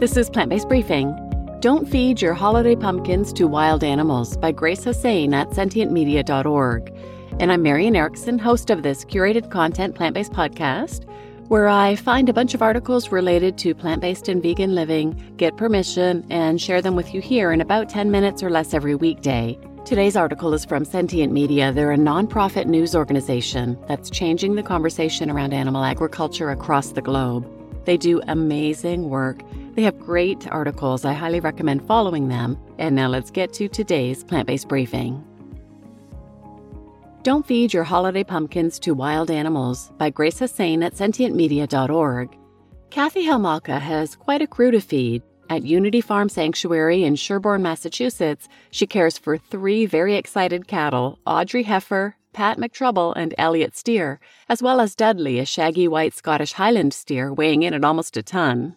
This is Plant Based Briefing. Don't Feed Your Holiday Pumpkins to Wild Animals by Grace Hussain at sentientmedia.org. And I'm Marian Erickson, host of this curated content plant based podcast, where I find a bunch of articles related to plant based and vegan living, get permission, and share them with you here in about 10 minutes or less every weekday. Today's article is from Sentient Media. They're a nonprofit news organization that's changing the conversation around animal agriculture across the globe. They do amazing work. They have great articles. I highly recommend following them. And now let's get to today's plant based briefing. Don't Feed Your Holiday Pumpkins to Wild Animals by Grace Hussain at sentientmedia.org. Kathy Halamka has quite a crew to feed. At Unity Farm Sanctuary in Sherborn, Massachusetts, she cares for three very excited cattle Audrey Heifer, Pat McTrouble, and Elliot Steer, as well as Dudley, a shaggy white Scottish Highland steer weighing in at almost a ton.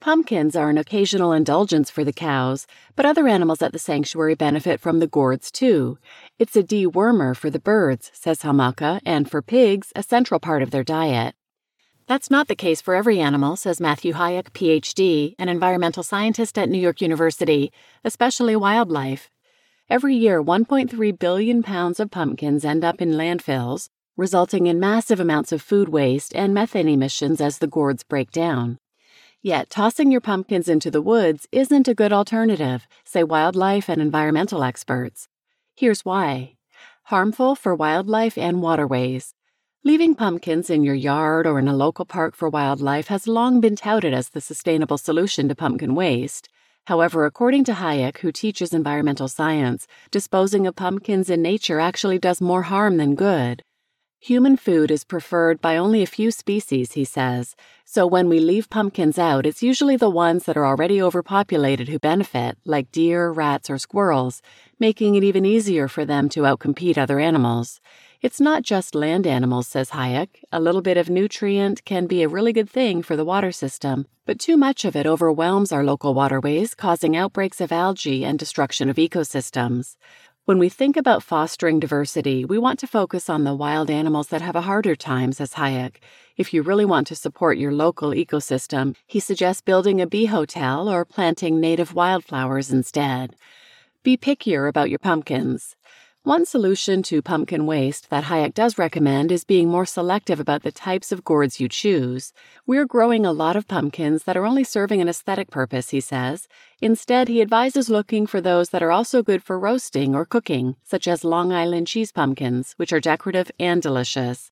Pumpkins are an occasional indulgence for the cows, but other animals at the sanctuary benefit from the gourds too. It's a dewormer for the birds, says Halamka, and for pigs, a central part of their diet. That's not the case for every animal, says Matthew Hayek, PhD, an environmental scientist at New York University, especially wildlife. Every year, 1.3 billion pounds of pumpkins end up in landfills, resulting in massive amounts of food waste and methane emissions as the gourds break down. Yet, tossing your pumpkins into the woods isn't a good alternative, say wildlife and environmental experts. Here's why harmful for wildlife and waterways. Leaving pumpkins in your yard or in a local park for wildlife has long been touted as the sustainable solution to pumpkin waste. However, according to Hayek, who teaches environmental science, disposing of pumpkins in nature actually does more harm than good. Human food is preferred by only a few species, he says, so when we leave pumpkins out, it's usually the ones that are already overpopulated who benefit, like deer, rats, or squirrels, making it even easier for them to outcompete other animals. It's not just land animals, says Hayek. A little bit of nutrient can be a really good thing for the water system, but too much of it overwhelms our local waterways, causing outbreaks of algae and destruction of ecosystems. When we think about fostering diversity, we want to focus on the wild animals that have a harder time, says Hayek. If you really want to support your local ecosystem, he suggests building a bee hotel or planting native wildflowers instead. Be pickier about your pumpkins. One solution to pumpkin waste that Hayek does recommend is being more selective about the types of gourds you choose. We're growing a lot of pumpkins that are only serving an aesthetic purpose, he says. Instead, he advises looking for those that are also good for roasting or cooking, such as Long Island cheese pumpkins, which are decorative and delicious.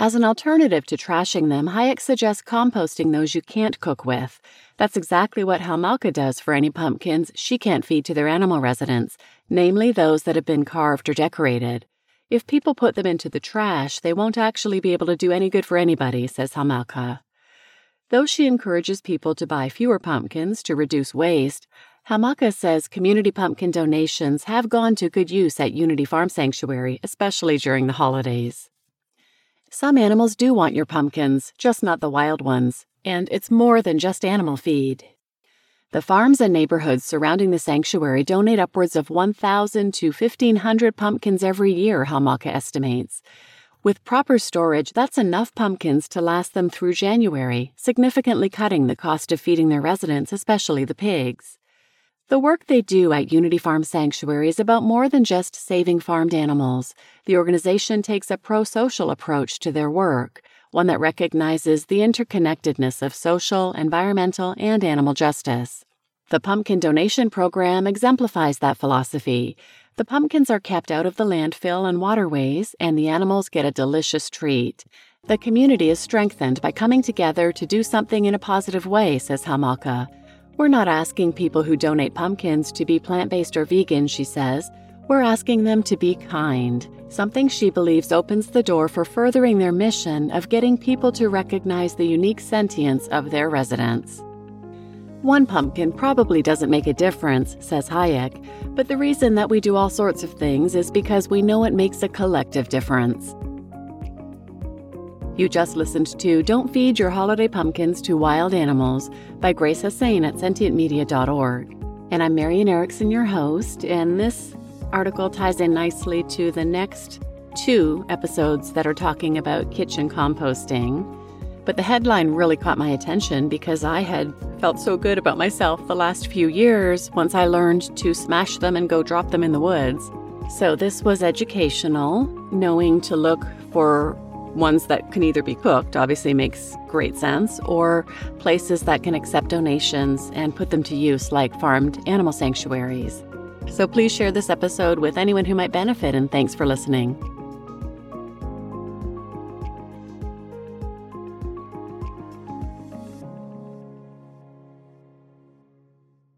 As an alternative to trashing them, Hayek suggests composting those you can't cook with. That's exactly what Halamka does for any pumpkins she can't feed to their animal residents, namely those that have been carved or decorated. If people put them into the trash, they won't actually be able to do any good for anybody, says Halamka. Though she encourages people to buy fewer pumpkins to reduce waste, Halamka says community pumpkin donations have gone to good use at Unity Farm Sanctuary, especially during the holidays. Some animals do want your pumpkins, just not the wild ones, and it's more than just animal feed. The farms and neighborhoods surrounding the sanctuary donate upwards of 1,000 to 1,500 pumpkins every year, Halamka estimates. With proper storage, that's enough pumpkins to last them through January, significantly cutting the cost of feeding their residents, especially the pigs. The work they do at Unity Farm Sanctuary is about more than just saving farmed animals. The organization takes a pro social approach to their work, one that recognizes the interconnectedness of social, environmental, and animal justice. The pumpkin donation program exemplifies that philosophy. The pumpkins are kept out of the landfill and waterways, and the animals get a delicious treat. The community is strengthened by coming together to do something in a positive way, says Halamka. We're not asking people who donate pumpkins to be plant based or vegan, she says. We're asking them to be kind, something she believes opens the door for furthering their mission of getting people to recognize the unique sentience of their residents. One pumpkin probably doesn't make a difference, says Hayek, but the reason that we do all sorts of things is because we know it makes a collective difference. You just listened to Don't Feed Your Holiday Pumpkins to Wild Animals by Grace Hussain at sentientmedia.org. And I'm Marian Erickson, your host, and this article ties in nicely to the next two episodes that are talking about kitchen composting. But the headline really caught my attention because I had felt so good about myself the last few years once I learned to smash them and go drop them in the woods. So this was educational, knowing to look for ones that can either be cooked, obviously makes great sense, or places that can accept donations and put them to use, like farmed animal sanctuaries. So please share this episode with anyone who might benefit, and thanks for listening.